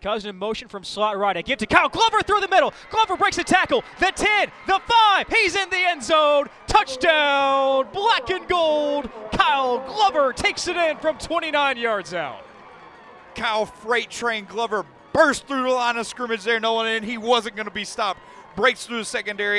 Cousin in motion from slot right. I give to Kyle Glover through the middle. Glover breaks the tackle. The 10, the 5. He's in the end zone. Touchdown, black and gold. Kyle Glover takes it in from 29 yards out. Kyle Freight Train Glover burst through the line of scrimmage there, No one in. he wasn't going to be stopped. Breaks through the secondary.